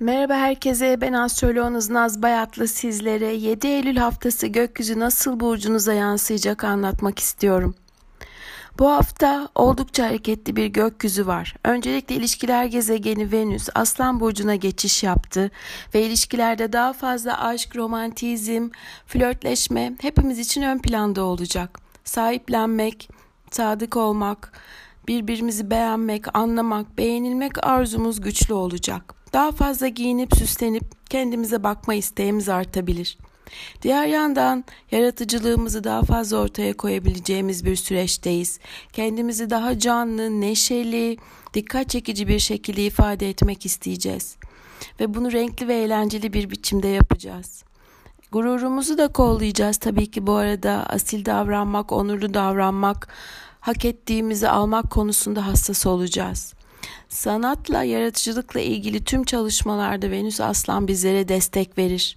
Merhaba herkese ben astroloğunuz Naz Bayatlı sizlere 7 Eylül haftası gökyüzü nasıl burcunuza yansıyacak anlatmak istiyorum. Bu hafta oldukça hareketli bir gökyüzü var. Öncelikle ilişkiler gezegeni Venüs Aslan Burcu'na geçiş yaptı ve ilişkilerde daha fazla aşk, romantizm, flörtleşme hepimiz için ön planda olacak. Sahiplenmek, sadık olmak, birbirimizi beğenmek, anlamak, beğenilmek arzumuz güçlü olacak. Daha fazla giyinip süslenip kendimize bakma isteğimiz artabilir. Diğer yandan yaratıcılığımızı daha fazla ortaya koyabileceğimiz bir süreçteyiz. Kendimizi daha canlı, neşeli, dikkat çekici bir şekilde ifade etmek isteyeceğiz. Ve bunu renkli ve eğlenceli bir biçimde yapacağız. Gururumuzu da kollayacağız tabii ki bu arada asil davranmak, onurlu davranmak, hak ettiğimizi almak konusunda hassas olacağız. Sanatla, yaratıcılıkla ilgili tüm çalışmalarda Venüs Aslan bizlere destek verir.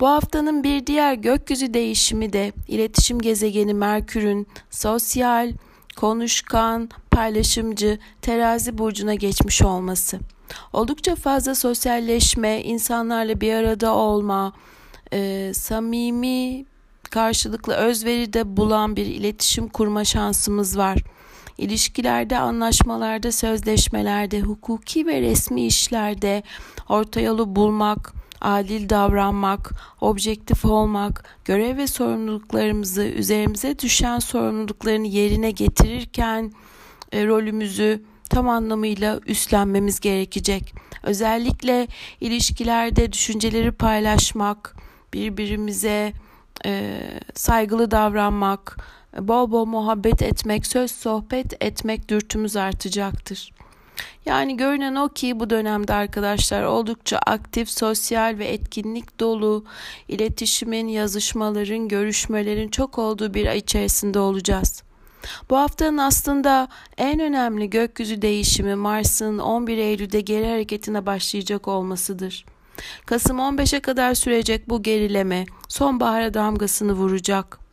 Bu haftanın bir diğer gökyüzü değişimi de iletişim gezegeni Merkür'ün sosyal, konuşkan, paylaşımcı terazi burcuna geçmiş olması. Oldukça fazla sosyalleşme, insanlarla bir arada olma, e, samimi karşılıklı özveride bulan bir iletişim kurma şansımız var. İlişkilerde, anlaşmalarda, sözleşmelerde, hukuki ve resmi işlerde orta yolu bulmak, adil davranmak, objektif olmak, görev ve sorumluluklarımızı, üzerimize düşen sorumluluklarını yerine getirirken e, rolümüzü tam anlamıyla üstlenmemiz gerekecek. Özellikle ilişkilerde düşünceleri paylaşmak, birbirimize e, saygılı davranmak, bol bol muhabbet etmek, söz sohbet etmek dürtümüz artacaktır. Yani görünen o ki bu dönemde arkadaşlar oldukça aktif, sosyal ve etkinlik dolu, iletişimin, yazışmaların, görüşmelerin çok olduğu bir ay içerisinde olacağız. Bu haftanın aslında en önemli gökyüzü değişimi Mars'ın 11 Eylül'de geri hareketine başlayacak olmasıdır. Kasım 15'e kadar sürecek bu gerileme sonbahara damgasını vuracak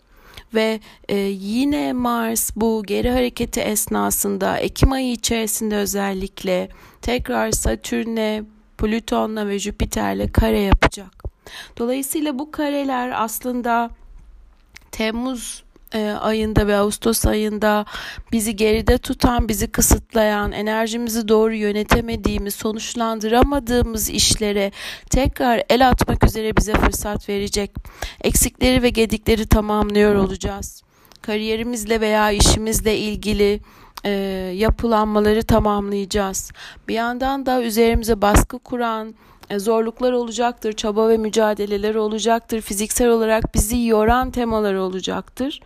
ve e, yine Mars bu geri hareketi esnasında Ekim ayı içerisinde özellikle tekrar Satürn'e, Plüton'la ve Jüpiter'le kare yapacak. Dolayısıyla bu kareler aslında Temmuz ayında ve Ağustos ayında bizi geride tutan, bizi kısıtlayan, enerjimizi doğru yönetemediğimiz, sonuçlandıramadığımız işlere tekrar el atmak üzere bize fırsat verecek. Eksikleri ve gedikleri tamamlıyor olacağız. Kariyerimizle veya işimizle ilgili e, yapılanmaları tamamlayacağız. Bir yandan da üzerimize baskı kuran, e, zorluklar olacaktır, çaba ve mücadeleler olacaktır, fiziksel olarak bizi yoran temalar olacaktır.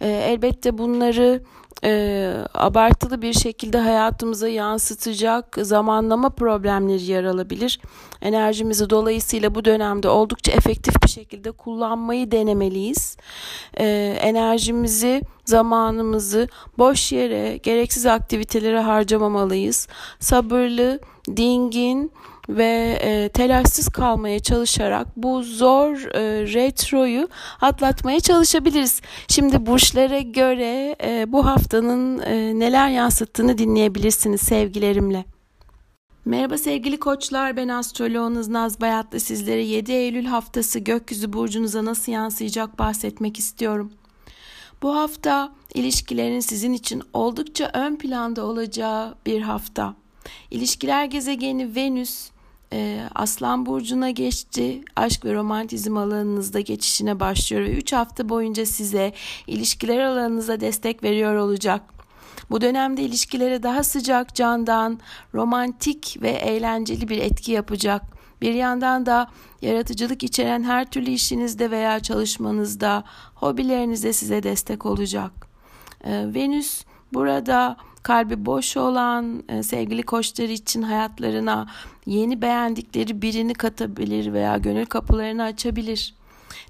E, elbette bunları e, abartılı bir şekilde hayatımıza yansıtacak zamanlama problemleri yer alabilir. Enerjimizi dolayısıyla bu dönemde oldukça efektif bir şekilde kullanmayı denemeliyiz. E, enerjimizi, zamanımızı boş yere, gereksiz aktivitelere harcamamalıyız. Sabırlı, dingin, ve e, telaşsız kalmaya çalışarak bu zor e, retroyu atlatmaya çalışabiliriz. Şimdi burçlara göre e, bu haftanın e, neler yansıttığını dinleyebilirsiniz sevgilerimle. Merhaba sevgili koçlar ben astroloğunuz Naz Bayatlı sizlere 7 Eylül haftası gökyüzü burcunuza nasıl yansıyacak bahsetmek istiyorum. Bu hafta ilişkilerin sizin için oldukça ön planda olacağı bir hafta. İlişkiler gezegeni Venüs e, Aslan Burcu'na geçti. Aşk ve romantizm alanınızda geçişine başlıyor ve 3 hafta boyunca size ilişkiler alanınıza destek veriyor olacak. Bu dönemde ilişkilere daha sıcak, candan, romantik ve eğlenceli bir etki yapacak. Bir yandan da yaratıcılık içeren her türlü işinizde veya çalışmanızda, hobilerinizde size destek olacak. Ee, Venüs burada kalbi boş olan e, sevgili koçlar için hayatlarına yeni beğendikleri birini katabilir veya gönül kapılarını açabilir.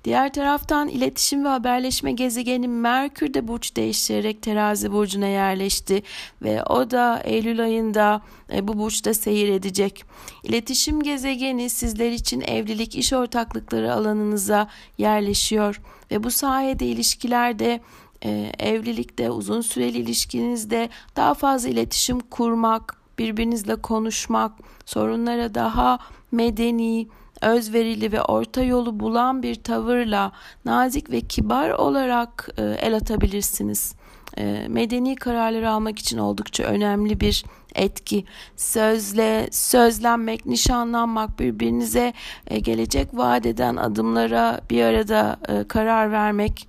Diğer taraftan iletişim ve haberleşme gezegeni Merkür de burç değiştirerek terazi burcuna yerleşti ve o da Eylül ayında e, bu burçta seyir edecek. İletişim gezegeni sizler için evlilik, iş ortaklıkları alanınıza yerleşiyor ve bu sayede ilişkilerde e, evlilikte, uzun süreli ilişkinizde daha fazla iletişim kurmak, birbirinizle konuşmak, sorunlara daha medeni, özverili ve orta yolu bulan bir tavırla nazik ve kibar olarak e, el atabilirsiniz. E, medeni kararları almak için oldukça önemli bir etki. Sözle, sözlenmek, nişanlanmak, birbirinize e, gelecek vaat eden adımlara bir arada e, karar vermek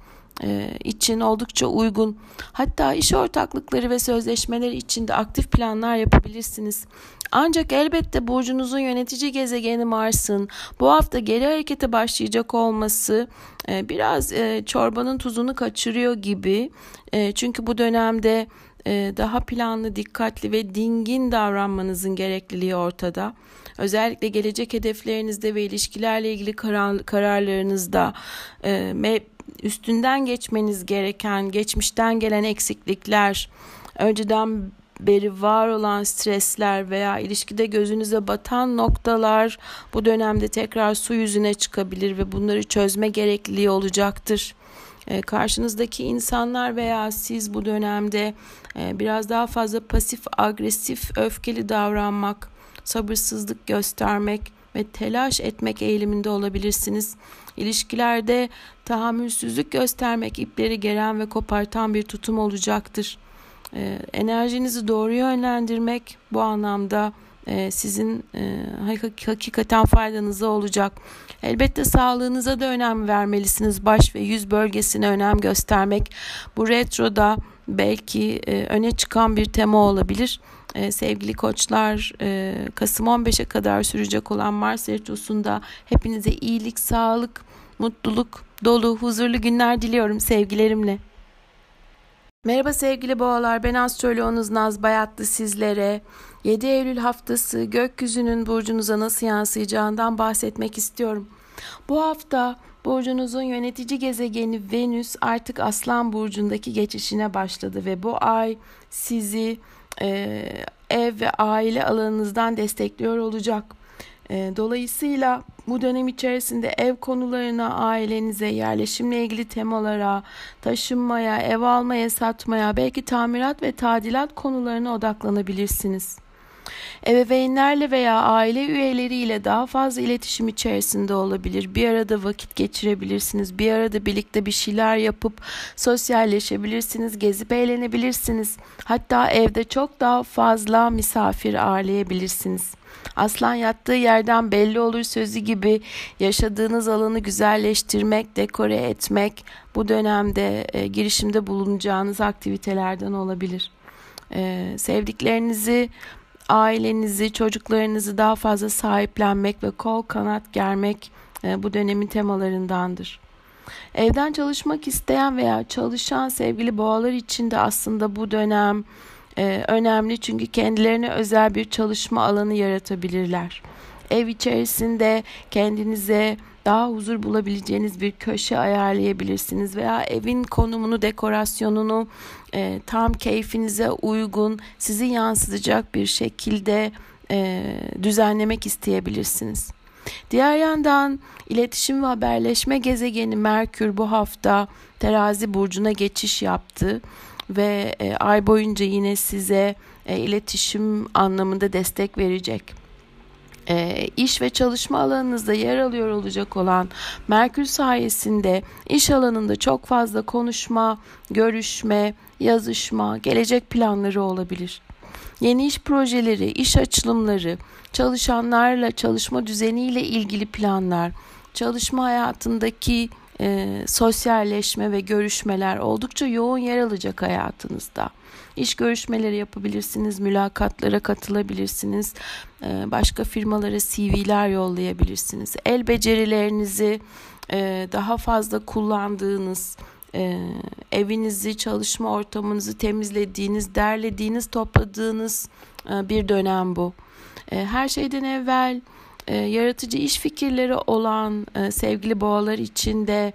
için oldukça uygun. Hatta iş ortaklıkları ve sözleşmeler için de aktif planlar yapabilirsiniz. Ancak elbette burcunuzun yönetici gezegeni Mars'ın bu hafta geri harekete başlayacak olması e, biraz e, çorbanın tuzunu kaçırıyor gibi. Çünkü bu dönemde daha planlı, dikkatli ve dingin davranmanızın gerekliliği ortada. Özellikle gelecek hedeflerinizde ve ilişkilerle ilgili karar, kararlarınızda üstünden geçmeniz gereken, geçmişten gelen eksiklikler, önceden beri var olan stresler veya ilişkide gözünüze batan noktalar bu dönemde tekrar su yüzüne çıkabilir ve bunları çözme gerekliliği olacaktır. E, karşınızdaki insanlar veya siz bu dönemde e, biraz daha fazla pasif agresif öfkeli davranmak, sabırsızlık göstermek ve telaş etmek eğiliminde olabilirsiniz. İlişkilerde tahammülsüzlük göstermek ipleri geren ve kopartan bir tutum olacaktır. Ee, enerjinizi doğru yönlendirmek bu anlamda e, sizin e, hakikaten faydanıza olacak. Elbette sağlığınıza da önem vermelisiniz. Baş ve yüz bölgesine önem göstermek bu retroda belki e, öne çıkan bir tema olabilir. E, sevgili koçlar e, Kasım 15'e kadar sürecek olan Mars Retrosu'nda hepinize iyilik, sağlık, mutluluk, dolu, huzurlu günler diliyorum sevgilerimle. Merhaba sevgili boğalar ben astroloğunuz Naz Bayatlı sizlere 7 Eylül haftası gökyüzünün burcunuza nasıl yansıyacağından bahsetmek istiyorum. Bu hafta burcunuzun yönetici gezegeni Venüs artık Aslan burcundaki geçişine başladı ve bu ay sizi e, ev ve aile alanınızdan destekliyor olacak. E, dolayısıyla bu dönem içerisinde ev konularına, ailenize, yerleşimle ilgili temalara, taşınmaya, ev almaya, satmaya, belki tamirat ve tadilat konularına odaklanabilirsiniz. Ebeveynlerle veya aile üyeleriyle daha fazla iletişim içerisinde olabilir. Bir arada vakit geçirebilirsiniz. Bir arada birlikte bir şeyler yapıp sosyalleşebilirsiniz, gezip eğlenebilirsiniz. Hatta evde çok daha fazla misafir ağırlayabilirsiniz. Aslan yattığı yerden belli olur sözü gibi yaşadığınız alanı güzelleştirmek, dekore etmek bu dönemde e, girişimde bulunacağınız aktivitelerden olabilir. E, sevdiklerinizi ailenizi, çocuklarınızı daha fazla sahiplenmek ve kol kanat germek e, bu dönemin temalarındandır. Evden çalışmak isteyen veya çalışan sevgili boğalar için de aslında bu dönem e, önemli çünkü kendilerine özel bir çalışma alanı yaratabilirler. Ev içerisinde kendinize daha huzur bulabileceğiniz bir köşe ayarlayabilirsiniz veya evin konumunu, dekorasyonunu e, tam keyfinize uygun, sizi yansıtacak bir şekilde e, düzenlemek isteyebilirsiniz. Diğer yandan iletişim ve haberleşme gezegeni Merkür bu hafta terazi burcuna geçiş yaptı ve e, ay boyunca yine size e, iletişim anlamında destek verecek e, iş ve çalışma alanınızda yer alıyor olacak olan Merkür sayesinde iş alanında çok fazla konuşma, görüşme, yazışma, gelecek planları olabilir. Yeni iş projeleri, iş açılımları, çalışanlarla çalışma düzeniyle ilgili planlar, çalışma hayatındaki e, sosyalleşme ve görüşmeler oldukça yoğun yer alacak hayatınızda. İş görüşmeleri yapabilirsiniz, mülakatlara katılabilirsiniz, e, başka firmalara CV'ler yollayabilirsiniz. El becerilerinizi e, daha fazla kullandığınız, e, evinizi, çalışma ortamınızı temizlediğiniz, derlediğiniz, topladığınız bir dönem bu. Her şeyden evvel yaratıcı iş fikirleri olan sevgili boğalar için de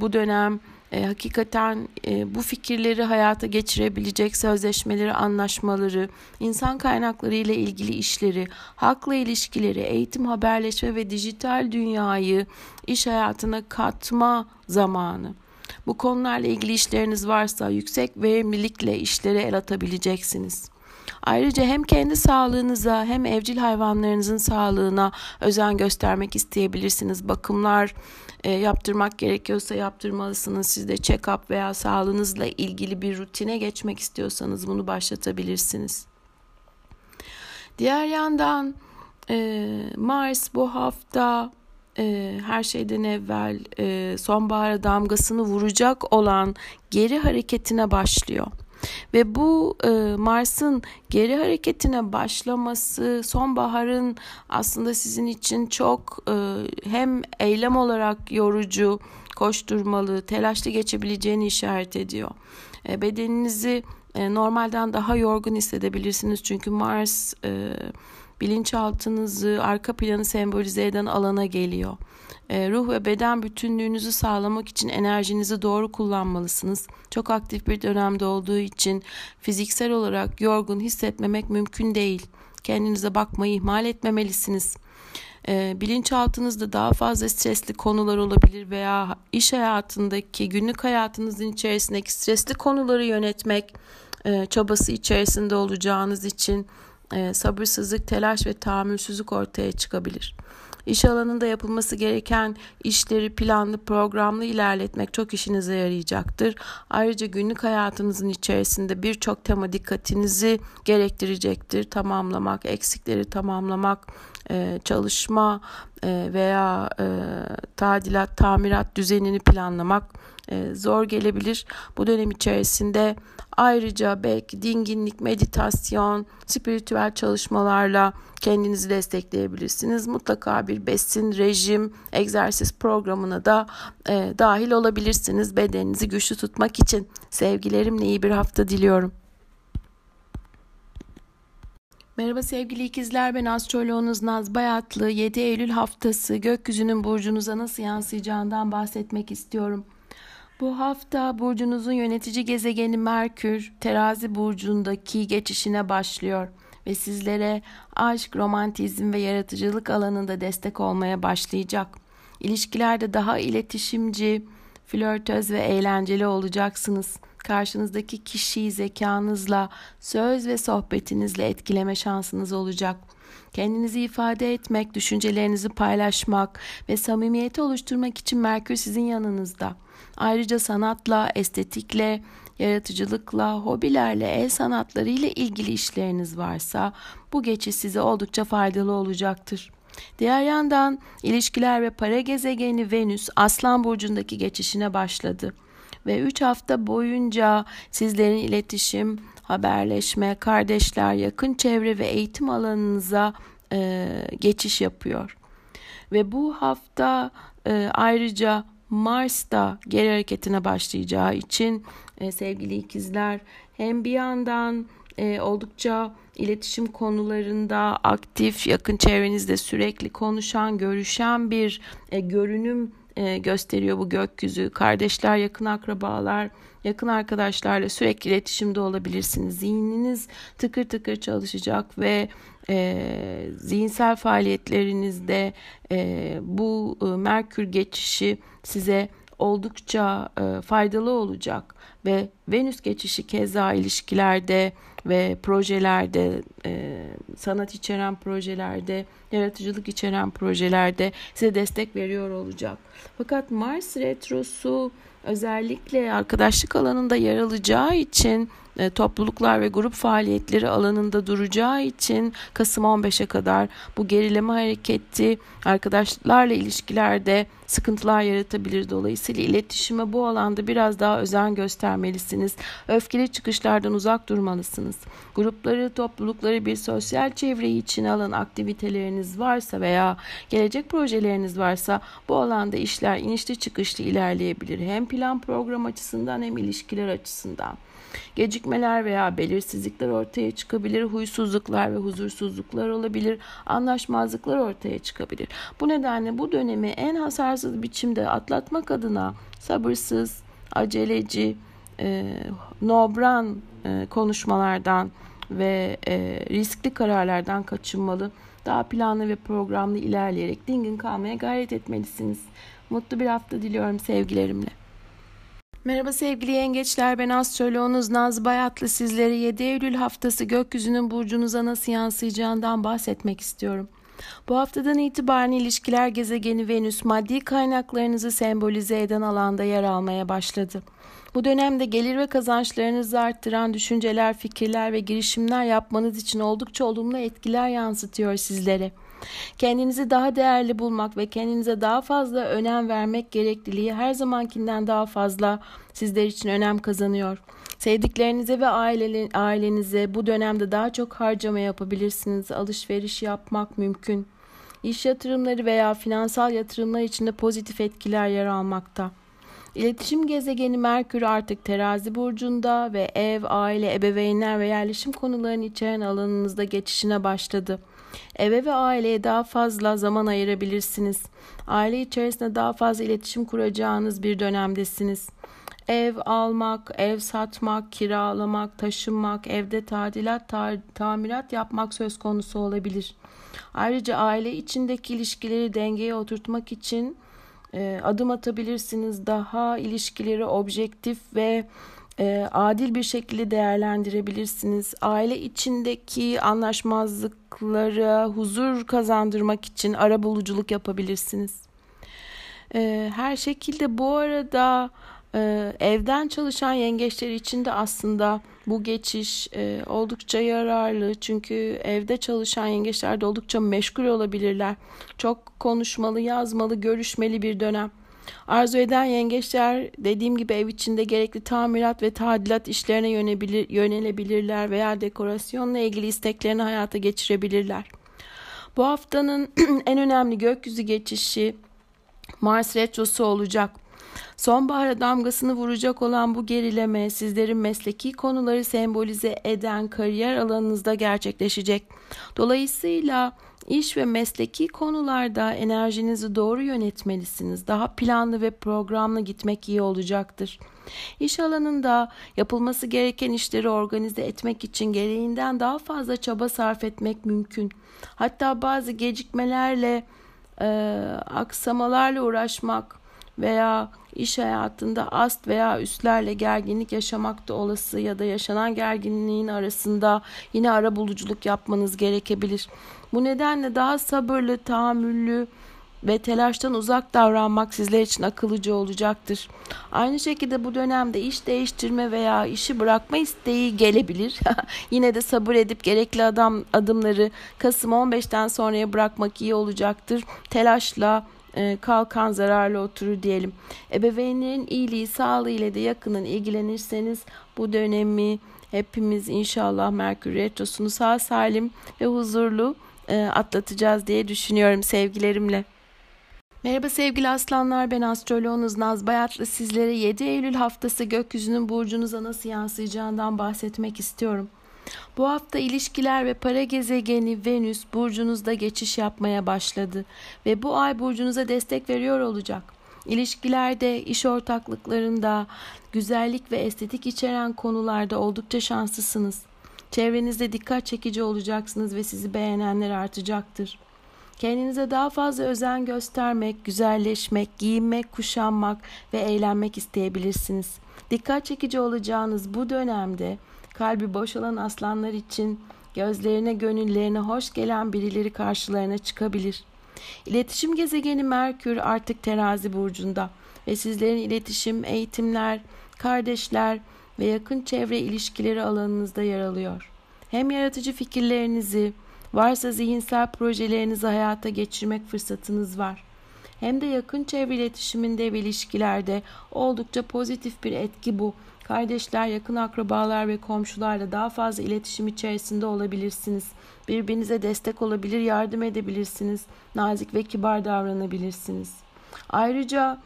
bu dönem e, hakikaten e, bu fikirleri hayata geçirebilecek sözleşmeleri, anlaşmaları, insan kaynakları ile ilgili işleri, halkla ilişkileri, eğitim, haberleşme ve dijital dünyayı iş hayatına katma zamanı. Bu konularla ilgili işleriniz varsa yüksek verimlilikle işlere el atabileceksiniz. Ayrıca hem kendi sağlığınıza hem evcil hayvanlarınızın sağlığına özen göstermek isteyebilirsiniz. Bakımlar e, yaptırmak gerekiyorsa yaptırmalısınız. Siz de check-up veya sağlığınızla ilgili bir rutine geçmek istiyorsanız bunu başlatabilirsiniz. Diğer yandan e, Mars bu hafta e, her şeyden evvel e, sonbahara damgasını vuracak olan geri hareketine başlıyor. Ve bu e, Mars'ın geri hareketine başlaması sonbaharın aslında sizin için çok e, hem eylem olarak yorucu, koşturmalı, telaşlı geçebileceğini işaret ediyor. E, bedeninizi e, normalden daha yorgun hissedebilirsiniz çünkü Mars e, bilinçaltınızı, arka planı sembolize eden alana geliyor. E, ruh ve beden bütünlüğünüzü sağlamak için enerjinizi doğru kullanmalısınız. Çok aktif bir dönemde olduğu için fiziksel olarak yorgun hissetmemek mümkün değil. Kendinize bakmayı ihmal etmemelisiniz. E, bilinçaltınızda daha fazla stresli konular olabilir veya iş hayatındaki günlük hayatınızın içerisindeki stresli konuları yönetmek e, çabası içerisinde olacağınız için e, sabırsızlık, telaş ve tahammülsüzlük ortaya çıkabilir. İş alanında yapılması gereken işleri planlı, programlı ilerletmek çok işinize yarayacaktır. Ayrıca günlük hayatınızın içerisinde birçok tema dikkatinizi gerektirecektir. Tamamlamak, eksikleri tamamlamak, e, çalışma e, veya e, tadilat, tamirat düzenini planlamak zor gelebilir. Bu dönem içerisinde ayrıca belki dinginlik, meditasyon, spiritüel çalışmalarla kendinizi destekleyebilirsiniz. Mutlaka bir besin, rejim, egzersiz programına da e, dahil olabilirsiniz bedeninizi güçlü tutmak için. Sevgilerimle iyi bir hafta diliyorum. Merhaba sevgili ikizler ben astroloğunuz Naz Bayatlı 7 Eylül haftası gökyüzünün burcunuza nasıl yansıyacağından bahsetmek istiyorum. Bu hafta burcunuzun yönetici gezegeni Merkür terazi burcundaki geçişine başlıyor ve sizlere aşk, romantizm ve yaratıcılık alanında destek olmaya başlayacak. İlişkilerde daha iletişimci, flörtöz ve eğlenceli olacaksınız. Karşınızdaki kişiyi zekanızla, söz ve sohbetinizle etkileme şansınız olacak. Kendinizi ifade etmek, düşüncelerinizi paylaşmak ve samimiyeti oluşturmak için Merkür sizin yanınızda. Ayrıca sanatla, estetikle, yaratıcılıkla, hobilerle, el sanatları ile ilgili işleriniz varsa bu geçiş size oldukça faydalı olacaktır. Diğer yandan ilişkiler ve para gezegeni Venüs Aslan burcundaki geçişine başladı ve 3 hafta boyunca sizlerin iletişim, haberleşme, kardeşler, yakın çevre ve eğitim alanınıza e, geçiş yapıyor. Ve bu hafta e, ayrıca Mars da geri hareketine başlayacağı için e, sevgili ikizler hem bir yandan e, oldukça iletişim konularında aktif, yakın çevrenizde sürekli konuşan, görüşen bir e, görünüm e, gösteriyor bu gökyüzü. Kardeşler, yakın akrabalar, yakın arkadaşlarla sürekli iletişimde olabilirsiniz. Zihniniz tıkır tıkır çalışacak ve e, zihinsel faaliyetlerinizde e, bu e, Merkür geçişi size oldukça e, faydalı olacak ve Venüs geçişi keza ilişkilerde ve projelerde e, sanat içeren projelerde yaratıcılık içeren projelerde size destek veriyor olacak. Fakat Mars retrosu özellikle arkadaşlık alanında yer alacağı için e, topluluklar ve grup faaliyetleri alanında duracağı için Kasım 15'e kadar bu gerileme hareketi arkadaşlarla ilişkilerde sıkıntılar yaratabilir. Dolayısıyla iletişime bu alanda biraz daha özen göstermelisiniz. Öfkeli çıkışlardan uzak durmalısınız. Grupları, toplulukları bir sosyal çevreyi içine alan aktiviteleriniz varsa veya gelecek projeleriniz varsa bu alanda işler inişli çıkışlı ilerleyebilir. Hem plan program açısından hem ilişkiler açısından. Gecikmeler veya belirsizlikler ortaya çıkabilir, huysuzluklar ve huzursuzluklar olabilir, anlaşmazlıklar ortaya çıkabilir. Bu nedenle bu dönemi en hasarsız biçimde atlatmak adına sabırsız, aceleci, e, nobran e, konuşmalardan ve e, riskli kararlardan kaçınmalı. Daha planlı ve programlı ilerleyerek dingin kalmaya gayret etmelisiniz. Mutlu bir hafta diliyorum sevgilerimle. Merhaba sevgili yengeçler ben astroloğunuz Naz Bayatlı sizlere 7 Eylül haftası gökyüzünün burcunuza nasıl yansıyacağından bahsetmek istiyorum. Bu haftadan itibaren ilişkiler gezegeni Venüs maddi kaynaklarınızı sembolize eden alanda yer almaya başladı. Bu dönemde gelir ve kazançlarınızı arttıran düşünceler, fikirler ve girişimler yapmanız için oldukça olumlu etkiler yansıtıyor sizlere. Kendinizi daha değerli bulmak ve kendinize daha fazla önem vermek gerekliliği her zamankinden daha fazla sizler için önem kazanıyor. Sevdiklerinize ve ailenize bu dönemde daha çok harcama yapabilirsiniz. Alışveriş yapmak mümkün. İş yatırımları veya finansal yatırımlar içinde pozitif etkiler yer almakta. İletişim gezegeni Merkür artık terazi burcunda ve ev, aile, ebeveynler ve yerleşim konularını içeren alanınızda geçişine başladı. Eve ve aileye daha fazla zaman ayırabilirsiniz. Aile içerisinde daha fazla iletişim kuracağınız bir dönemdesiniz. Ev almak, ev satmak, kiralamak, taşınmak, evde tadilat, ta tamirat yapmak söz konusu olabilir. Ayrıca aile içindeki ilişkileri dengeye oturtmak için adım atabilirsiniz. Daha ilişkileri objektif ve e, adil bir şekilde değerlendirebilirsiniz. Aile içindeki anlaşmazlıklara huzur kazandırmak için ara buluculuk yapabilirsiniz. E, her şekilde bu arada e, evden çalışan yengeçler için de aslında bu geçiş e, oldukça yararlı. Çünkü evde çalışan yengeçler de oldukça meşgul olabilirler. Çok konuşmalı, yazmalı, görüşmeli bir dönem. Arzu eden yengeçler dediğim gibi ev içinde gerekli tamirat ve tadilat işlerine yönelebilir, yönelebilirler veya dekorasyonla ilgili isteklerini hayata geçirebilirler. Bu haftanın en önemli gökyüzü geçişi Mars retrosu olacak. Sonbahara damgasını vuracak olan bu gerileme sizlerin mesleki konuları sembolize eden kariyer alanınızda gerçekleşecek. Dolayısıyla İş ve mesleki konularda enerjinizi doğru yönetmelisiniz. Daha planlı ve programlı gitmek iyi olacaktır. İş alanında yapılması gereken işleri organize etmek için gereğinden daha fazla çaba sarf etmek mümkün. Hatta bazı gecikmelerle, e, aksamalarla uğraşmak veya iş hayatında ast veya üstlerle gerginlik yaşamak da olası ya da yaşanan gerginliğin arasında yine ara buluculuk yapmanız gerekebilir. Bu nedenle daha sabırlı, tahammüllü ve telaştan uzak davranmak sizler için akıllıca olacaktır. Aynı şekilde bu dönemde iş değiştirme veya işi bırakma isteği gelebilir. Yine de sabır edip gerekli adam adımları Kasım 15'ten sonraya bırakmak iyi olacaktır. Telaşla e, kalkan zararlı oturur diyelim. Ebeveynlerin iyiliği, sağlığı ile de yakının ilgilenirseniz bu dönemi hepimiz inşallah Merkür Retrosu'nu sağ salim ve huzurlu e, atlatacağız diye düşünüyorum sevgilerimle. Merhaba sevgili aslanlar ben astroloğunuz Naz Bayatlı sizlere 7 Eylül haftası gökyüzünün burcunuza nasıl yansıyacağından bahsetmek istiyorum. Bu hafta ilişkiler ve para gezegeni Venüs burcunuzda geçiş yapmaya başladı ve bu ay burcunuza destek veriyor olacak. İlişkilerde, iş ortaklıklarında, güzellik ve estetik içeren konularda oldukça şanslısınız. Çevrenizde dikkat çekici olacaksınız ve sizi beğenenler artacaktır. Kendinize daha fazla özen göstermek, güzelleşmek, giyinmek, kuşanmak ve eğlenmek isteyebilirsiniz. Dikkat çekici olacağınız bu dönemde kalbi boş olan aslanlar için gözlerine gönüllerine hoş gelen birileri karşılarına çıkabilir. İletişim gezegeni Merkür artık terazi burcunda ve sizlerin iletişim, eğitimler, kardeşler ve yakın çevre ilişkileri alanınızda yer alıyor. Hem yaratıcı fikirlerinizi, varsa zihinsel projelerinizi hayata geçirmek fırsatınız var. Hem de yakın çevre iletişiminde ve ilişkilerde oldukça pozitif bir etki bu Kardeşler, yakın akrabalar ve komşularla daha fazla iletişim içerisinde olabilirsiniz. Birbirinize destek olabilir, yardım edebilirsiniz. Nazik ve kibar davranabilirsiniz. Ayrıca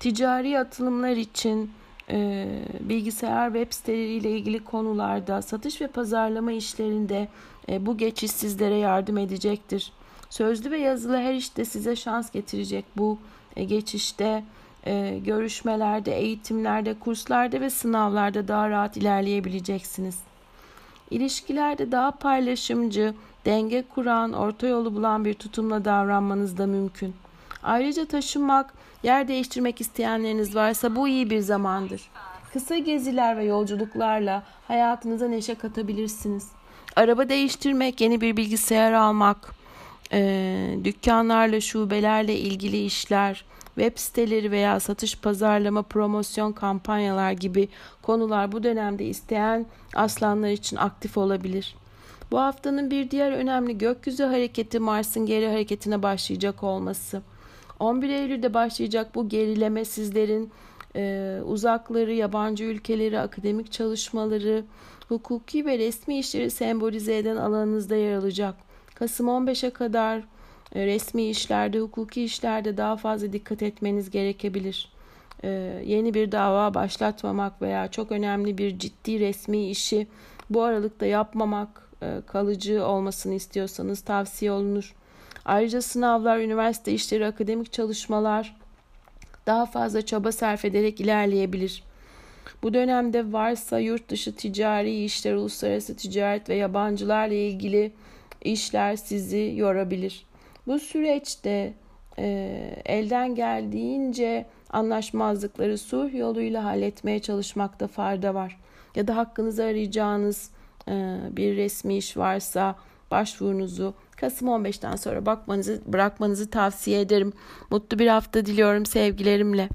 ticari atılımlar için e, bilgisayar web siteleriyle ilgili konularda satış ve pazarlama işlerinde e, bu geçiş sizlere yardım edecektir. Sözlü ve yazılı her işte size şans getirecek bu e, geçişte e, görüşmelerde, eğitimlerde, kurslarda ve sınavlarda daha rahat ilerleyebileceksiniz. İlişkilerde daha paylaşımcı, denge kuran, orta yolu bulan bir tutumla davranmanız da mümkün. Ayrıca taşınmak, yer değiştirmek isteyenleriniz varsa bu iyi bir zamandır. Kısa geziler ve yolculuklarla hayatınıza neşe katabilirsiniz. Araba değiştirmek, yeni bir bilgisayar almak, e, dükkanlarla, şubelerle ilgili işler, web siteleri veya satış, pazarlama, promosyon kampanyalar gibi konular bu dönemde isteyen aslanlar için aktif olabilir. Bu haftanın bir diğer önemli gökyüzü hareketi Mars'ın geri hareketine başlayacak olması. 11 Eylül'de başlayacak bu gerileme sizlerin e, uzakları, yabancı ülkeleri, akademik çalışmaları, hukuki ve resmi işleri sembolize eden alanınızda yer alacak. Kasım 15'e kadar resmi işlerde, hukuki işlerde daha fazla dikkat etmeniz gerekebilir. E, yeni bir dava başlatmamak veya çok önemli bir ciddi resmi işi bu aralıkta yapmamak, e, kalıcı olmasını istiyorsanız tavsiye olunur. Ayrıca sınavlar, üniversite işleri, akademik çalışmalar daha fazla çaba sarf ederek ilerleyebilir. Bu dönemde varsa yurt dışı ticari işler, uluslararası ticaret ve yabancılarla ilgili işler sizi yorabilir. Bu süreçte e, elden geldiğince anlaşmazlıkları sulh yoluyla halletmeye çalışmakta fayda var. Ya da hakkınızı arayacağınız e, bir resmi iş varsa başvurunuzu Kasım 15'ten sonra bakmanızı bırakmanızı tavsiye ederim. Mutlu bir hafta diliyorum sevgilerimle.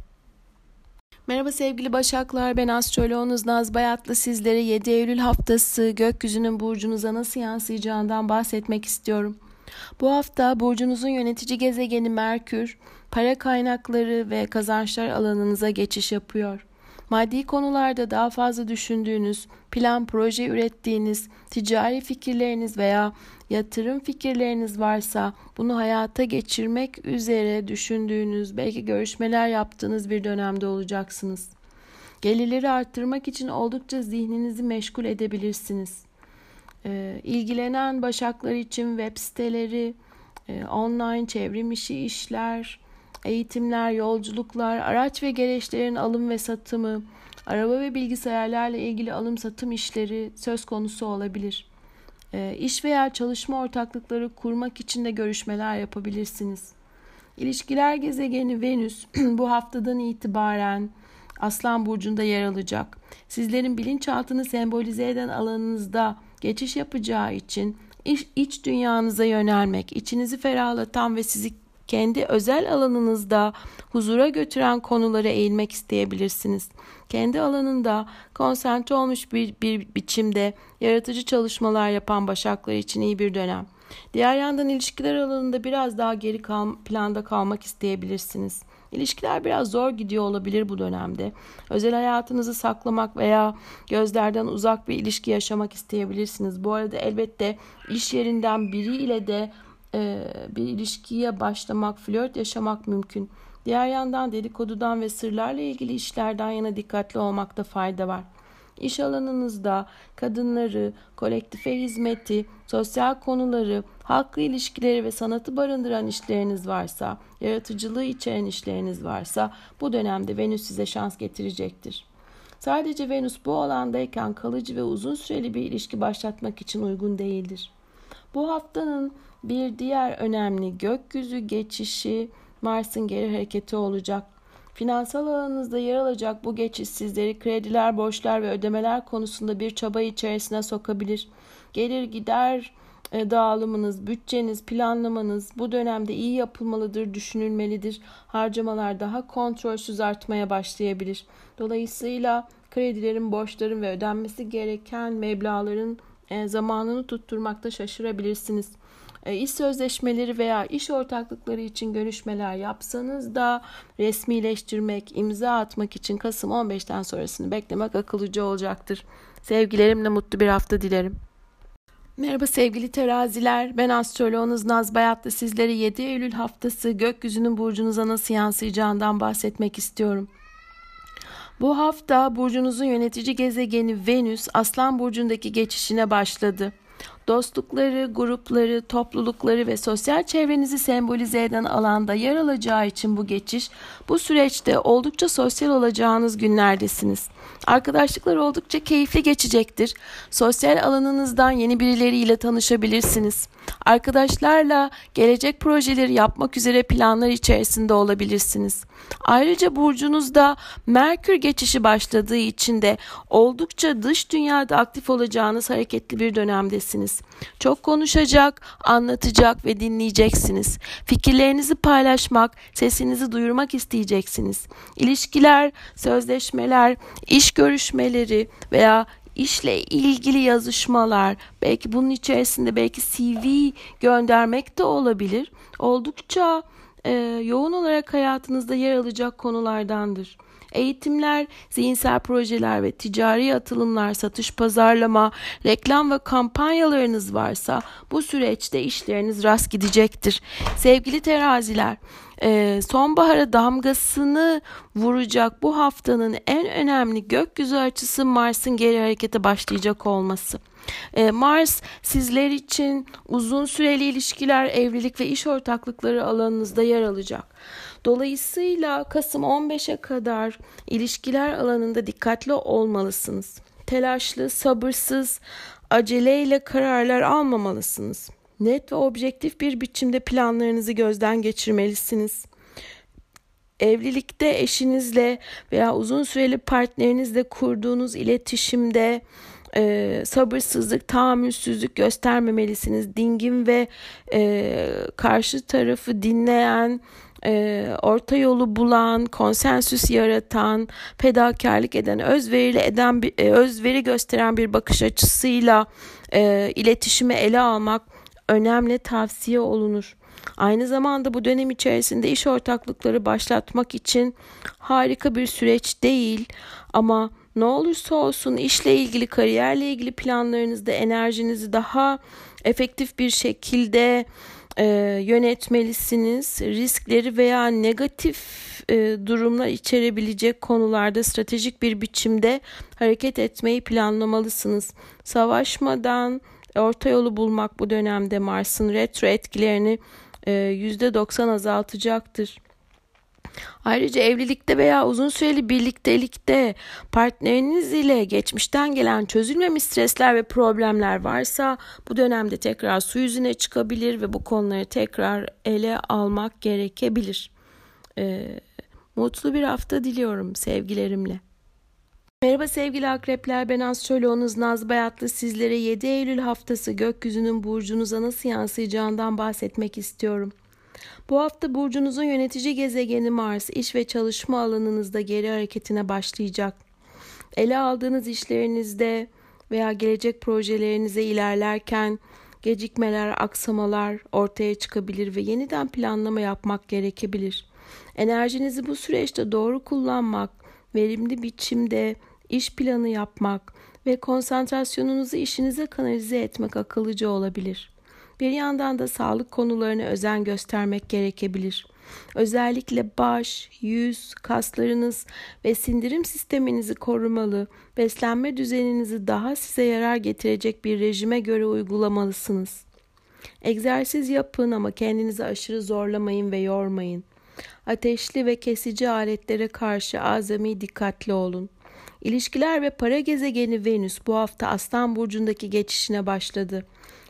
Merhaba sevgili Başaklar, ben astroloğunuz Naz Bayatlı sizlere 7 Eylül haftası gökyüzünün burcunuza nasıl yansıyacağından bahsetmek istiyorum. Bu hafta burcunuzun yönetici gezegeni Merkür, para kaynakları ve kazançlar alanınıza geçiş yapıyor. Maddi konularda daha fazla düşündüğünüz, plan proje ürettiğiniz, ticari fikirleriniz veya yatırım fikirleriniz varsa bunu hayata geçirmek üzere düşündüğünüz, belki görüşmeler yaptığınız bir dönemde olacaksınız. Gelirleri arttırmak için oldukça zihninizi meşgul edebilirsiniz. Ee, ilgilenen başaklar için web siteleri, e, online çevrim işi işler, eğitimler, yolculuklar, araç ve gereçlerin alım ve satımı, araba ve bilgisayarlarla ilgili alım satım işleri söz konusu olabilir. E, iş veya çalışma ortaklıkları kurmak için de görüşmeler yapabilirsiniz. İlişkiler gezegeni Venüs bu haftadan itibaren Aslan burcunda yer alacak. Sizlerin bilinçaltını sembolize eden alanınızda geçiş yapacağı için iç, iç dünyanıza yönelmek, içinizi ferahlatan ve sizi kendi özel alanınızda huzura götüren konulara eğilmek isteyebilirsiniz. Kendi alanında konsantre olmuş bir, bir biçimde yaratıcı çalışmalar yapan başaklar için iyi bir dönem. Diğer yandan ilişkiler alanında biraz daha geri kal planda kalmak isteyebilirsiniz. İlişkiler biraz zor gidiyor olabilir bu dönemde. Özel hayatınızı saklamak veya gözlerden uzak bir ilişki yaşamak isteyebilirsiniz. Bu arada elbette iş yerinden biriyle de e, bir ilişkiye başlamak, flört yaşamak mümkün. Diğer yandan dedikodudan ve sırlarla ilgili işlerden yana dikkatli olmakta fayda var. İş alanınızda kadınları, kolektife hizmeti, sosyal konuları, halkla ilişkileri ve sanatı barındıran işleriniz varsa, yaratıcılığı içeren işleriniz varsa bu dönemde Venüs size şans getirecektir. Sadece Venüs bu alandayken kalıcı ve uzun süreli bir ilişki başlatmak için uygun değildir. Bu haftanın bir diğer önemli gökyüzü geçişi Mars'ın geri hareketi olacak. Finansal alanınızda yer alacak bu geçiş sizleri krediler, borçlar ve ödemeler konusunda bir çaba içerisine sokabilir. Gelir gider dağılımınız, bütçeniz, planlamanız bu dönemde iyi yapılmalıdır, düşünülmelidir. Harcamalar daha kontrolsüz artmaya başlayabilir. Dolayısıyla kredilerin, borçların ve ödenmesi gereken meblaların e, zamanını tutturmakta şaşırabilirsiniz. E, iş sözleşmeleri veya iş ortaklıkları için görüşmeler yapsanız da resmileştirmek, imza atmak için Kasım 15'ten sonrasını beklemek akıllıca olacaktır. Sevgilerimle mutlu bir hafta dilerim. Merhaba sevgili teraziler. Ben astroloğunuz Naz Bayatlı sizlere 7 Eylül haftası gökyüzünün burcunuza nasıl yansıyacağından bahsetmek istiyorum. Bu hafta burcunuzun yönetici gezegeni Venüs Aslan burcundaki geçişine başladı. dostlukları, grupları, toplulukları ve sosyal çevrenizi sembolize eden alanda yer alacağı için bu geçiş, bu süreçte oldukça sosyal olacağınız günlerdesiniz. Arkadaşlıklar oldukça keyifli geçecektir. Sosyal alanınızdan yeni birileriyle tanışabilirsiniz. Arkadaşlarla gelecek projeleri yapmak üzere planlar içerisinde olabilirsiniz. Ayrıca burcunuzda Merkür geçişi başladığı için de oldukça dış dünyada aktif olacağınız hareketli bir dönemdesiniz. Çok konuşacak, anlatacak ve dinleyeceksiniz. Fikirlerinizi paylaşmak, sesinizi duyurmak isteyeceksiniz. İlişkiler, sözleşmeler, iş görüşmeleri veya işle ilgili yazışmalar, belki bunun içerisinde belki CV göndermek de olabilir. Oldukça e, yoğun olarak hayatınızda yer alacak konulardandır. Eğitimler, zihinsel projeler ve ticari atılımlar, satış, pazarlama, reklam ve kampanyalarınız varsa bu süreçte işleriniz rast gidecektir. Sevgili teraziler, e, sonbahara damgasını vuracak bu haftanın en önemli gökyüzü açısı Mars'ın geri harekete başlayacak olması. E, Mars sizler için uzun süreli ilişkiler, evlilik ve iş ortaklıkları alanınızda yer alacak. Dolayısıyla Kasım 15'e kadar ilişkiler alanında dikkatli olmalısınız. Telaşlı, sabırsız, aceleyle kararlar almamalısınız. Net ve objektif bir biçimde planlarınızı gözden geçirmelisiniz. Evlilikte eşinizle veya uzun süreli partnerinizle kurduğunuz iletişimde e, sabırsızlık, tahammülsüzlük göstermemelisiniz. Dingin ve e, karşı tarafı dinleyen, e, orta yolu bulan, konsensüs yaratan, fedakarlık eden, özverili eden, bir, e, özveri gösteren bir bakış açısıyla e, iletişimi ele almak önemli tavsiye olunur. Aynı zamanda bu dönem içerisinde iş ortaklıkları başlatmak için harika bir süreç değil ama ne olursa olsun işle ilgili, kariyerle ilgili planlarınızda enerjinizi daha efektif bir şekilde e, yönetmelisiniz. Riskleri veya negatif e, durumlar içerebilecek konularda stratejik bir biçimde hareket etmeyi planlamalısınız. Savaşmadan orta yolu bulmak bu dönemde Mars'ın retro etkilerini e, %90 azaltacaktır. Ayrıca evlilikte veya uzun süreli birliktelikte partneriniz ile geçmişten gelen çözülmemiş stresler ve problemler varsa bu dönemde tekrar su yüzüne çıkabilir ve bu konuları tekrar ele almak gerekebilir. Ee, mutlu bir hafta diliyorum sevgilerimle. Merhaba sevgili akrepler ben astroloğunuz Naz Bayatlı sizlere 7 Eylül haftası gökyüzünün burcunuza nasıl yansıyacağından bahsetmek istiyorum. Bu hafta burcunuzun yönetici gezegeni Mars iş ve çalışma alanınızda geri hareketine başlayacak. Ele aldığınız işlerinizde veya gelecek projelerinize ilerlerken gecikmeler, aksamalar ortaya çıkabilir ve yeniden planlama yapmak gerekebilir. Enerjinizi bu süreçte doğru kullanmak, verimli biçimde iş planı yapmak ve konsantrasyonunuzu işinize kanalize etmek akıllıca olabilir. Bir yandan da sağlık konularına özen göstermek gerekebilir. Özellikle baş, yüz, kaslarınız ve sindirim sisteminizi korumalı, beslenme düzeninizi daha size yarar getirecek bir rejime göre uygulamalısınız. Egzersiz yapın ama kendinizi aşırı zorlamayın ve yormayın. Ateşli ve kesici aletlere karşı azami dikkatli olun. İlişkiler ve para gezegeni Venüs bu hafta Aslan burcundaki geçişine başladı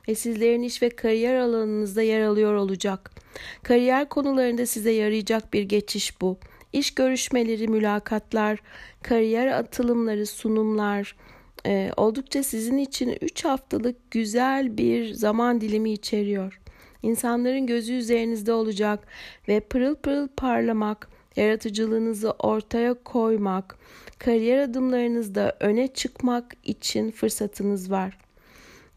ve sizlerin iş ve kariyer alanınızda yer alıyor olacak. Kariyer konularında size yarayacak bir geçiş bu. İş görüşmeleri, mülakatlar, kariyer atılımları, sunumlar e, oldukça sizin için 3 haftalık güzel bir zaman dilimi içeriyor. İnsanların gözü üzerinizde olacak ve pırıl pırıl parlamak, yaratıcılığınızı ortaya koymak, kariyer adımlarınızda öne çıkmak için fırsatınız var.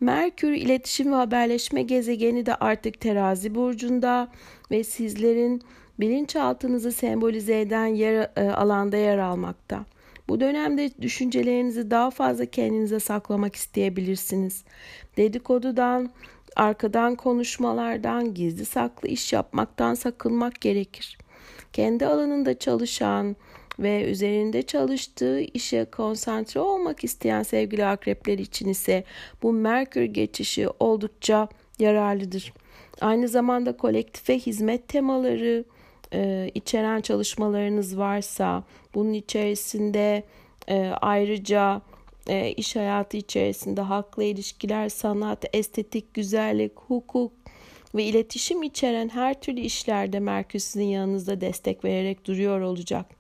Merkür iletişim ve haberleşme gezegeni de artık terazi burcunda ve sizlerin bilinçaltınızı sembolize eden yer, e, alanda yer almakta. Bu dönemde düşüncelerinizi daha fazla kendinize saklamak isteyebilirsiniz. Dedikodudan, arkadan konuşmalardan, gizli saklı iş yapmaktan sakınmak gerekir. Kendi alanında çalışan, ve üzerinde çalıştığı işe konsantre olmak isteyen sevgili akrepler için ise bu Merkür geçişi oldukça yararlıdır. Aynı zamanda kolektife hizmet temaları e, içeren çalışmalarınız varsa bunun içerisinde e, ayrıca e, iş hayatı içerisinde halkla ilişkiler, sanat, estetik, güzellik, hukuk ve iletişim içeren her türlü işlerde Merkür sizin yanınızda destek vererek duruyor olacak.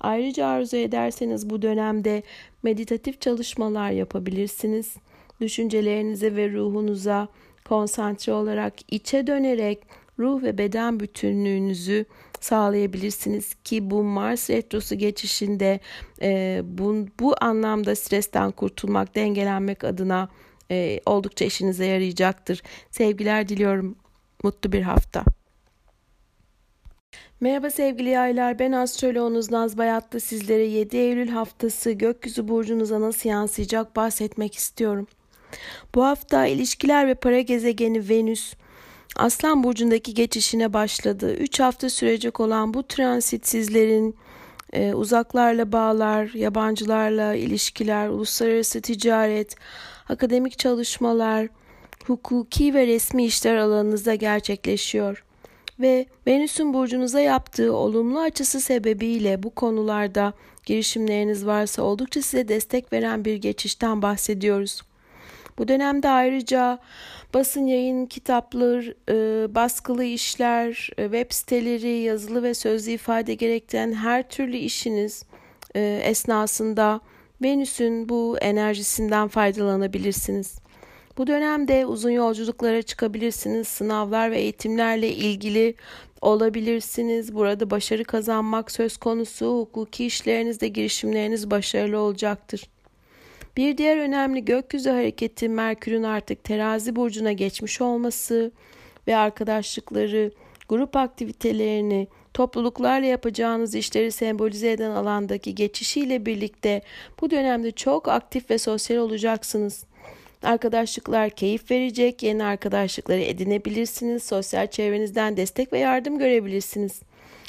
Ayrıca arzu ederseniz bu dönemde meditatif çalışmalar yapabilirsiniz. Düşüncelerinize ve ruhunuza konsantre olarak içe dönerek ruh ve beden bütünlüğünüzü sağlayabilirsiniz ki bu Mars retrosu geçişinde e, bu, bu anlamda stresten kurtulmak, dengelenmek adına e, oldukça işinize yarayacaktır. Sevgiler diliyorum. Mutlu bir hafta. Merhaba sevgili yaylar ben astroloğunuz Naz Bayatlı sizlere 7 Eylül haftası gökyüzü burcunuza nasıl yansıyacak bahsetmek istiyorum. Bu hafta ilişkiler ve para gezegeni Venüs Aslan burcundaki geçişine başladı. 3 hafta sürecek olan bu transit sizlerin e, uzaklarla bağlar, yabancılarla ilişkiler, uluslararası ticaret, akademik çalışmalar, hukuki ve resmi işler alanınızda gerçekleşiyor. Ve Venüs'ün burcunuza yaptığı olumlu açısı sebebiyle bu konularda girişimleriniz varsa oldukça size destek veren bir geçişten bahsediyoruz. Bu dönemde ayrıca basın yayın kitaplar, e, baskılı işler, e, web siteleri, yazılı ve sözlü ifade gerektiren her türlü işiniz e, esnasında Venüs'ün bu enerjisinden faydalanabilirsiniz. Bu dönemde uzun yolculuklara çıkabilirsiniz. Sınavlar ve eğitimlerle ilgili olabilirsiniz. Burada başarı kazanmak söz konusu. Hukuki işlerinizde girişimleriniz başarılı olacaktır. Bir diğer önemli gökyüzü hareketi Merkür'ün artık terazi burcuna geçmiş olması ve arkadaşlıkları, grup aktivitelerini, topluluklarla yapacağınız işleri sembolize eden alandaki geçişiyle birlikte bu dönemde çok aktif ve sosyal olacaksınız. Arkadaşlıklar keyif verecek, yeni arkadaşlıkları edinebilirsiniz, sosyal çevrenizden destek ve yardım görebilirsiniz.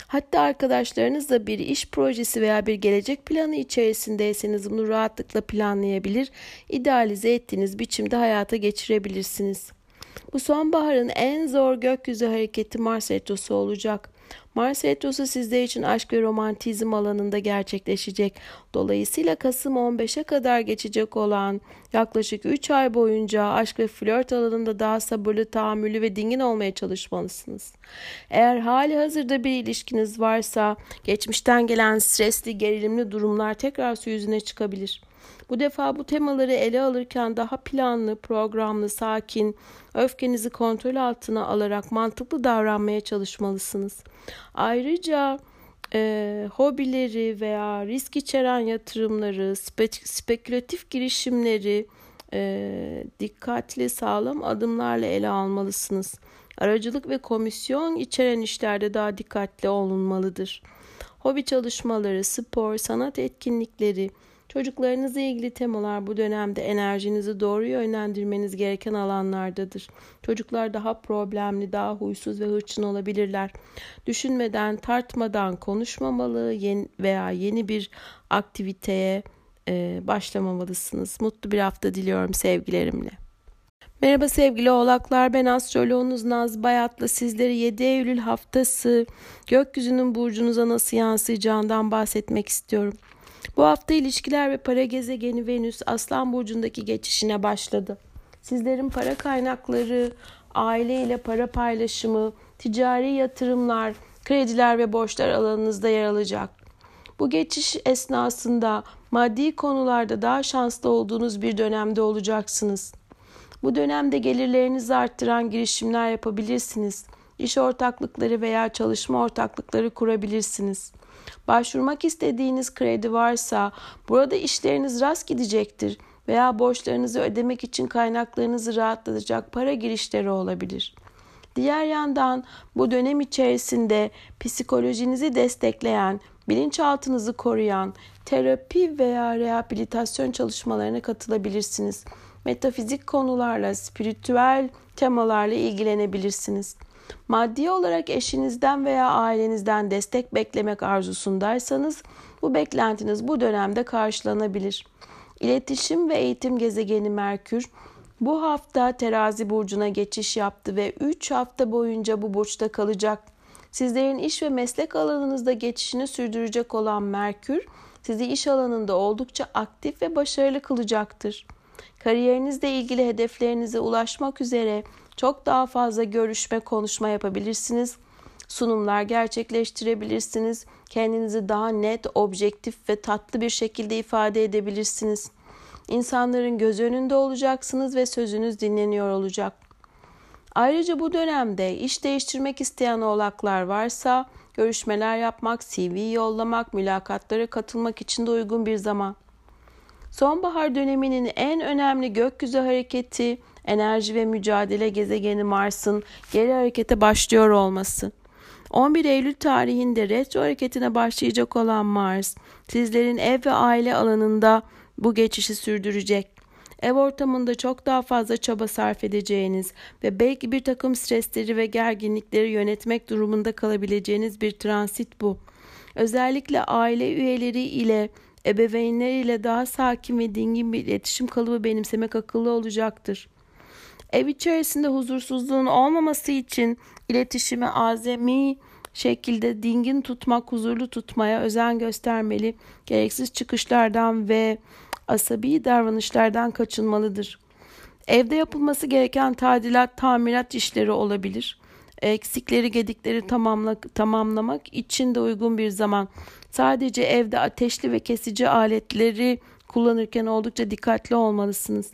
Hatta arkadaşlarınızla bir iş projesi veya bir gelecek planı içerisindeyseniz bunu rahatlıkla planlayabilir, idealize ettiğiniz biçimde hayata geçirebilirsiniz. Bu sonbaharın en zor gökyüzü hareketi Mars Retrosu olacak. Mars Retrosu sizler için aşk ve romantizm alanında gerçekleşecek. Dolayısıyla Kasım 15'e kadar geçecek olan yaklaşık 3 ay boyunca aşk ve flört alanında daha sabırlı, tahammülü ve dingin olmaya çalışmalısınız. Eğer hali hazırda bir ilişkiniz varsa geçmişten gelen stresli, gerilimli durumlar tekrar su yüzüne çıkabilir. Bu defa bu temaları ele alırken daha planlı, programlı, sakin, öfkenizi kontrol altına alarak mantıklı davranmaya çalışmalısınız. Ayrıca e, hobileri veya risk içeren yatırımları, spe- spekülatif girişimleri e, dikkatli, sağlam adımlarla ele almalısınız. Aracılık ve komisyon içeren işlerde daha dikkatli olunmalıdır. Hobi çalışmaları, spor, sanat etkinlikleri, Çocuklarınızla ilgili temalar bu dönemde enerjinizi doğru yönlendirmeniz gereken alanlardadır. Çocuklar daha problemli, daha huysuz ve hırçın olabilirler. Düşünmeden, tartmadan konuşmamalı yeni veya yeni bir aktiviteye e, başlamamalısınız. Mutlu bir hafta diliyorum sevgilerimle. Merhaba sevgili oğlaklar ben astroloğunuz Naz Bayat'la sizlere 7 Eylül haftası gökyüzünün burcunuza nasıl yansıyacağından bahsetmek istiyorum. Bu hafta ilişkiler ve para gezegeni Venüs Aslan Burcu'ndaki geçişine başladı. Sizlerin para kaynakları, aile ile para paylaşımı, ticari yatırımlar, krediler ve borçlar alanınızda yer alacak. Bu geçiş esnasında maddi konularda daha şanslı olduğunuz bir dönemde olacaksınız. Bu dönemde gelirlerinizi arttıran girişimler yapabilirsiniz. İş ortaklıkları veya çalışma ortaklıkları kurabilirsiniz. Başvurmak istediğiniz kredi varsa burada işleriniz rast gidecektir veya borçlarınızı ödemek için kaynaklarınızı rahatlatacak para girişleri olabilir. Diğer yandan bu dönem içerisinde psikolojinizi destekleyen, bilinçaltınızı koruyan terapi veya rehabilitasyon çalışmalarına katılabilirsiniz. Metafizik konularla, spiritüel temalarla ilgilenebilirsiniz. Maddi olarak eşinizden veya ailenizden destek beklemek arzusundaysanız bu beklentiniz bu dönemde karşılanabilir. İletişim ve eğitim gezegeni Merkür bu hafta terazi burcuna geçiş yaptı ve 3 hafta boyunca bu burçta kalacak. Sizlerin iş ve meslek alanınızda geçişini sürdürecek olan Merkür, sizi iş alanında oldukça aktif ve başarılı kılacaktır. Kariyerinizle ilgili hedeflerinize ulaşmak üzere çok daha fazla görüşme, konuşma yapabilirsiniz. Sunumlar gerçekleştirebilirsiniz. Kendinizi daha net, objektif ve tatlı bir şekilde ifade edebilirsiniz. İnsanların göz önünde olacaksınız ve sözünüz dinleniyor olacak. Ayrıca bu dönemde iş değiştirmek isteyen oğlaklar varsa görüşmeler yapmak, CV yollamak, mülakatlara katılmak için de uygun bir zaman. Sonbahar döneminin en önemli gökyüzü hareketi enerji ve mücadele gezegeni Mars'ın geri harekete başlıyor olması. 11 Eylül tarihinde retro hareketine başlayacak olan Mars, sizlerin ev ve aile alanında bu geçişi sürdürecek. Ev ortamında çok daha fazla çaba sarf edeceğiniz ve belki bir takım stresleri ve gerginlikleri yönetmek durumunda kalabileceğiniz bir transit bu. Özellikle aile üyeleri ile ebeveynler ile daha sakin ve dingin bir iletişim kalıbı benimsemek akıllı olacaktır. Ev içerisinde huzursuzluğun olmaması için iletişimi azami şekilde dingin tutmak, huzurlu tutmaya özen göstermeli. Gereksiz çıkışlardan ve asabi davranışlardan kaçınmalıdır. Evde yapılması gereken tadilat, tamirat işleri olabilir. Eksikleri, gedikleri tamamla, tamamlamak için de uygun bir zaman. Sadece evde ateşli ve kesici aletleri kullanırken oldukça dikkatli olmalısınız.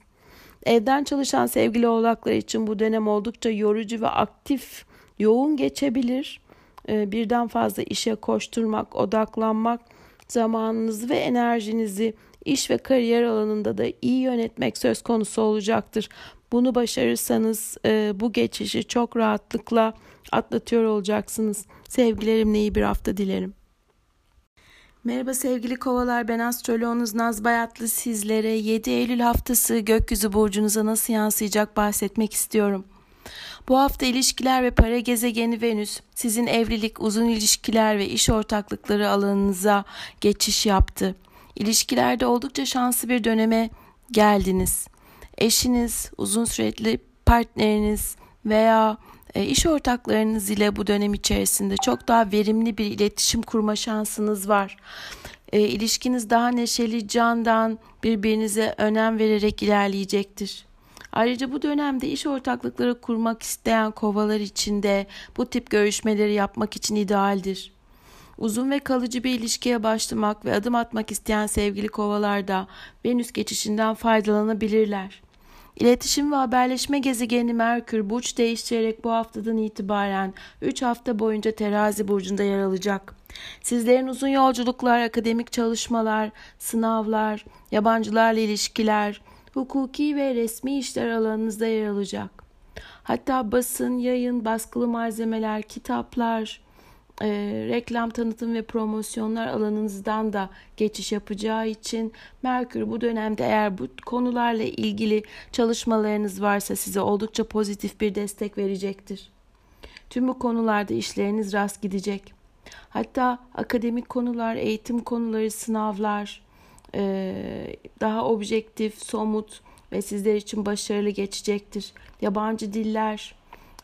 Evden çalışan sevgili oğlaklar için bu dönem oldukça yorucu ve aktif, yoğun geçebilir. Ee, birden fazla işe koşturmak, odaklanmak, zamanınızı ve enerjinizi iş ve kariyer alanında da iyi yönetmek söz konusu olacaktır. Bunu başarırsanız e, bu geçişi çok rahatlıkla atlatıyor olacaksınız. Sevgilerimle iyi bir hafta dilerim. Merhaba sevgili kovalar ben astroloğunuz Naz Bayatlı sizlere 7 Eylül haftası gökyüzü burcunuza nasıl yansıyacak bahsetmek istiyorum. Bu hafta ilişkiler ve para gezegeni Venüs sizin evlilik, uzun ilişkiler ve iş ortaklıkları alanınıza geçiş yaptı. İlişkilerde oldukça şanslı bir döneme geldiniz. Eşiniz, uzun sürekli partneriniz veya iş ortaklarınız ile bu dönem içerisinde çok daha verimli bir iletişim kurma şansınız var. E, ilişkiniz daha neşeli, candan birbirinize önem vererek ilerleyecektir. Ayrıca bu dönemde iş ortaklıkları kurmak isteyen kovalar için de bu tip görüşmeleri yapmak için idealdir. Uzun ve kalıcı bir ilişkiye başlamak ve adım atmak isteyen sevgili kovalar da Venüs geçişinden faydalanabilirler. İletişim ve haberleşme gezegeni Merkür burç değiştirerek bu haftadan itibaren 3 hafta boyunca terazi burcunda yer alacak. Sizlerin uzun yolculuklar, akademik çalışmalar, sınavlar, yabancılarla ilişkiler, hukuki ve resmi işler alanınızda yer alacak. Hatta basın, yayın, baskılı malzemeler, kitaplar, e, reklam tanıtım ve promosyonlar alanınızdan da geçiş yapacağı için Merkür bu dönemde eğer bu konularla ilgili çalışmalarınız varsa size oldukça pozitif bir destek verecektir. Tüm bu konularda işleriniz rast gidecek. Hatta akademik konular, eğitim konuları, sınavlar e, daha objektif, somut ve sizler için başarılı geçecektir. Yabancı diller,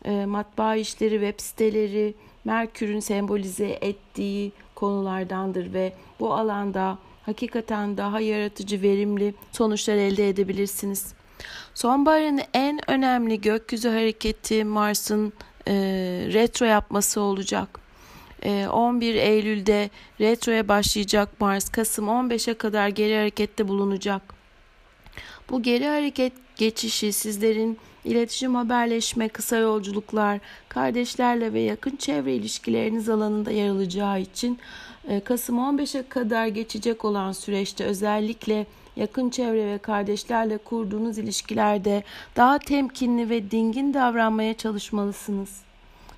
e, matbaa işleri, web siteleri, Merkür'ün sembolize ettiği konulardandır ve bu alanda hakikaten daha yaratıcı, verimli sonuçlar elde edebilirsiniz. Sonbaharın en önemli gökyüzü hareketi Mars'ın e, retro yapması olacak. E, 11 Eylül'de retroya başlayacak Mars, Kasım 15'e kadar geri harekette bulunacak. Bu geri hareket geçişi sizlerin iletişim, haberleşme, kısa yolculuklar, kardeşlerle ve yakın çevre ilişkileriniz alanında yer alacağı için e, Kasım 15'e kadar geçecek olan süreçte özellikle yakın çevre ve kardeşlerle kurduğunuz ilişkilerde daha temkinli ve dingin davranmaya çalışmalısınız.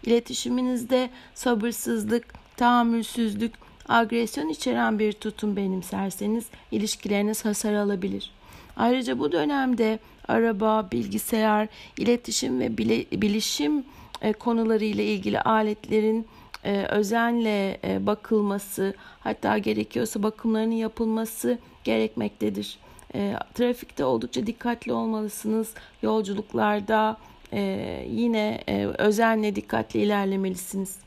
İletişiminizde sabırsızlık, tahammülsüzlük, agresyon içeren bir tutum benimserseniz ilişkileriniz hasar alabilir. Ayrıca bu dönemde araba, bilgisayar, iletişim ve bilişim e, konularıyla ilgili aletlerin e, özenle e, bakılması hatta gerekiyorsa bakımlarının yapılması gerekmektedir. Trafikte oldukça dikkatli olmalısınız. Yolculuklarda yine özenle dikkatli ilerlemelisiniz.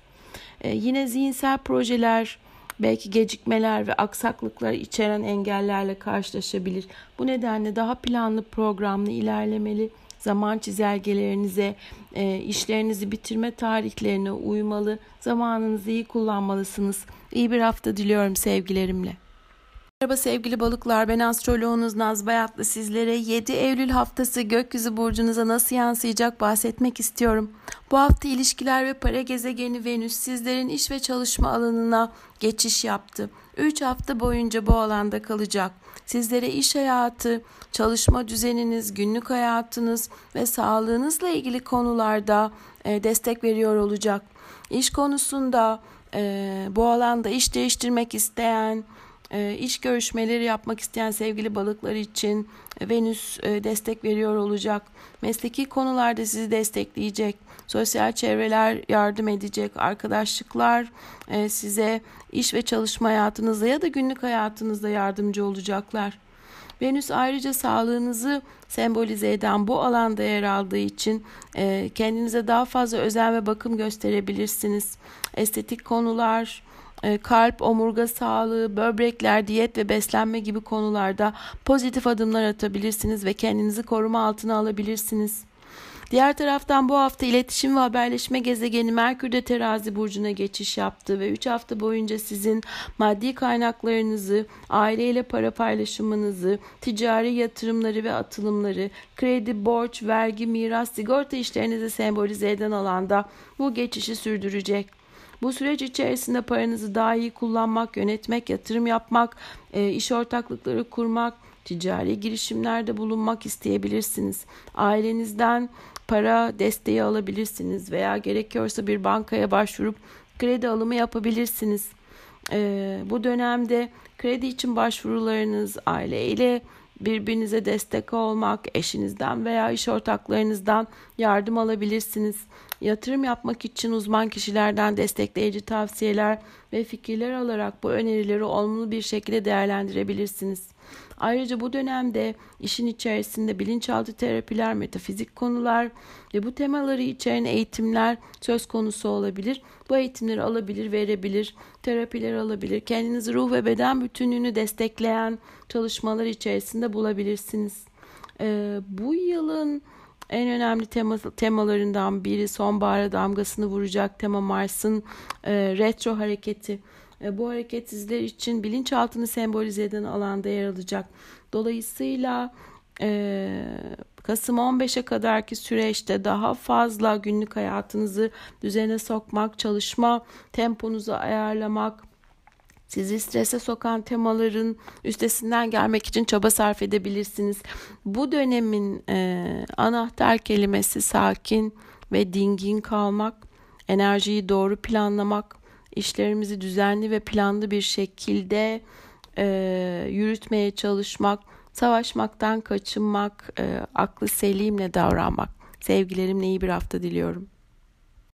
Yine zihinsel projeler belki gecikmeler ve aksaklıklar içeren engellerle karşılaşabilir. Bu nedenle daha planlı programlı ilerlemeli zaman çizelgelerinize, e, işlerinizi bitirme tarihlerine uymalı, zamanınızı iyi kullanmalısınız. İyi bir hafta diliyorum sevgilerimle. Merhaba sevgili balıklar ben astroloğunuz Naz Bayatlı sizlere 7 Eylül haftası gökyüzü burcunuza nasıl yansıyacak bahsetmek istiyorum. Bu hafta ilişkiler ve para gezegeni Venüs sizlerin iş ve çalışma alanına geçiş yaptı. 3 hafta boyunca bu alanda kalacak. Sizlere iş hayatı, çalışma düzeniniz, günlük hayatınız ve sağlığınızla ilgili konularda e, destek veriyor olacak. İş konusunda e, bu alanda iş değiştirmek isteyen, e, iş görüşmeleri yapmak isteyen sevgili balıklar için Venüs e, destek veriyor olacak. Mesleki konularda sizi destekleyecek. Sosyal çevreler yardım edecek. Arkadaşlıklar e, size iş ve çalışma hayatınızda ya da günlük hayatınızda yardımcı olacaklar. Venüs ayrıca sağlığınızı sembolize eden bu alanda yer aldığı için e, kendinize daha fazla özen ve bakım gösterebilirsiniz. Estetik konular, e, kalp, omurga sağlığı, böbrekler, diyet ve beslenme gibi konularda pozitif adımlar atabilirsiniz ve kendinizi koruma altına alabilirsiniz. Diğer taraftan bu hafta iletişim ve haberleşme gezegeni Merkür de terazi burcuna geçiş yaptı ve 3 hafta boyunca sizin maddi kaynaklarınızı, aileyle para paylaşımınızı, ticari yatırımları ve atılımları, kredi, borç, vergi, miras, sigorta işlerinizi sembolize eden alanda bu geçişi sürdürecek. Bu süreç içerisinde paranızı daha iyi kullanmak, yönetmek, yatırım yapmak, e, iş ortaklıkları kurmak, ticari girişimlerde bulunmak isteyebilirsiniz. Ailenizden para desteği alabilirsiniz veya gerekiyorsa bir bankaya başvurup kredi alımı yapabilirsiniz. E, bu dönemde kredi için başvurularınız aileyle birbirinize destek olmak, eşinizden veya iş ortaklarınızdan yardım alabilirsiniz. Yatırım yapmak için uzman kişilerden destekleyici tavsiyeler ve fikirler alarak bu önerileri olumlu bir şekilde değerlendirebilirsiniz. Ayrıca bu dönemde işin içerisinde bilinçaltı terapiler, metafizik konular ve bu temaları içeren eğitimler söz konusu olabilir. Bu eğitimleri alabilir, verebilir, terapiler alabilir. Kendinizi ruh ve beden bütünlüğünü destekleyen çalışmalar içerisinde bulabilirsiniz. Ee, bu yılın en önemli tema, temalarından biri sonbahara damgasını vuracak tema Mars'ın e, retro hareketi. E, bu hareket sizler için bilinçaltını sembolize eden alanda yer alacak. Dolayısıyla e, Kasım 15'e kadarki süreçte daha fazla günlük hayatınızı düzene sokmak, çalışma temponuzu ayarlamak, sizi strese sokan temaların üstesinden gelmek için çaba sarf edebilirsiniz. Bu dönemin e, anahtar kelimesi sakin ve dingin kalmak, enerjiyi doğru planlamak, işlerimizi düzenli ve planlı bir şekilde e, yürütmeye çalışmak, savaşmaktan kaçınmak, e, aklı selimle davranmak. Sevgilerimle iyi bir hafta diliyorum.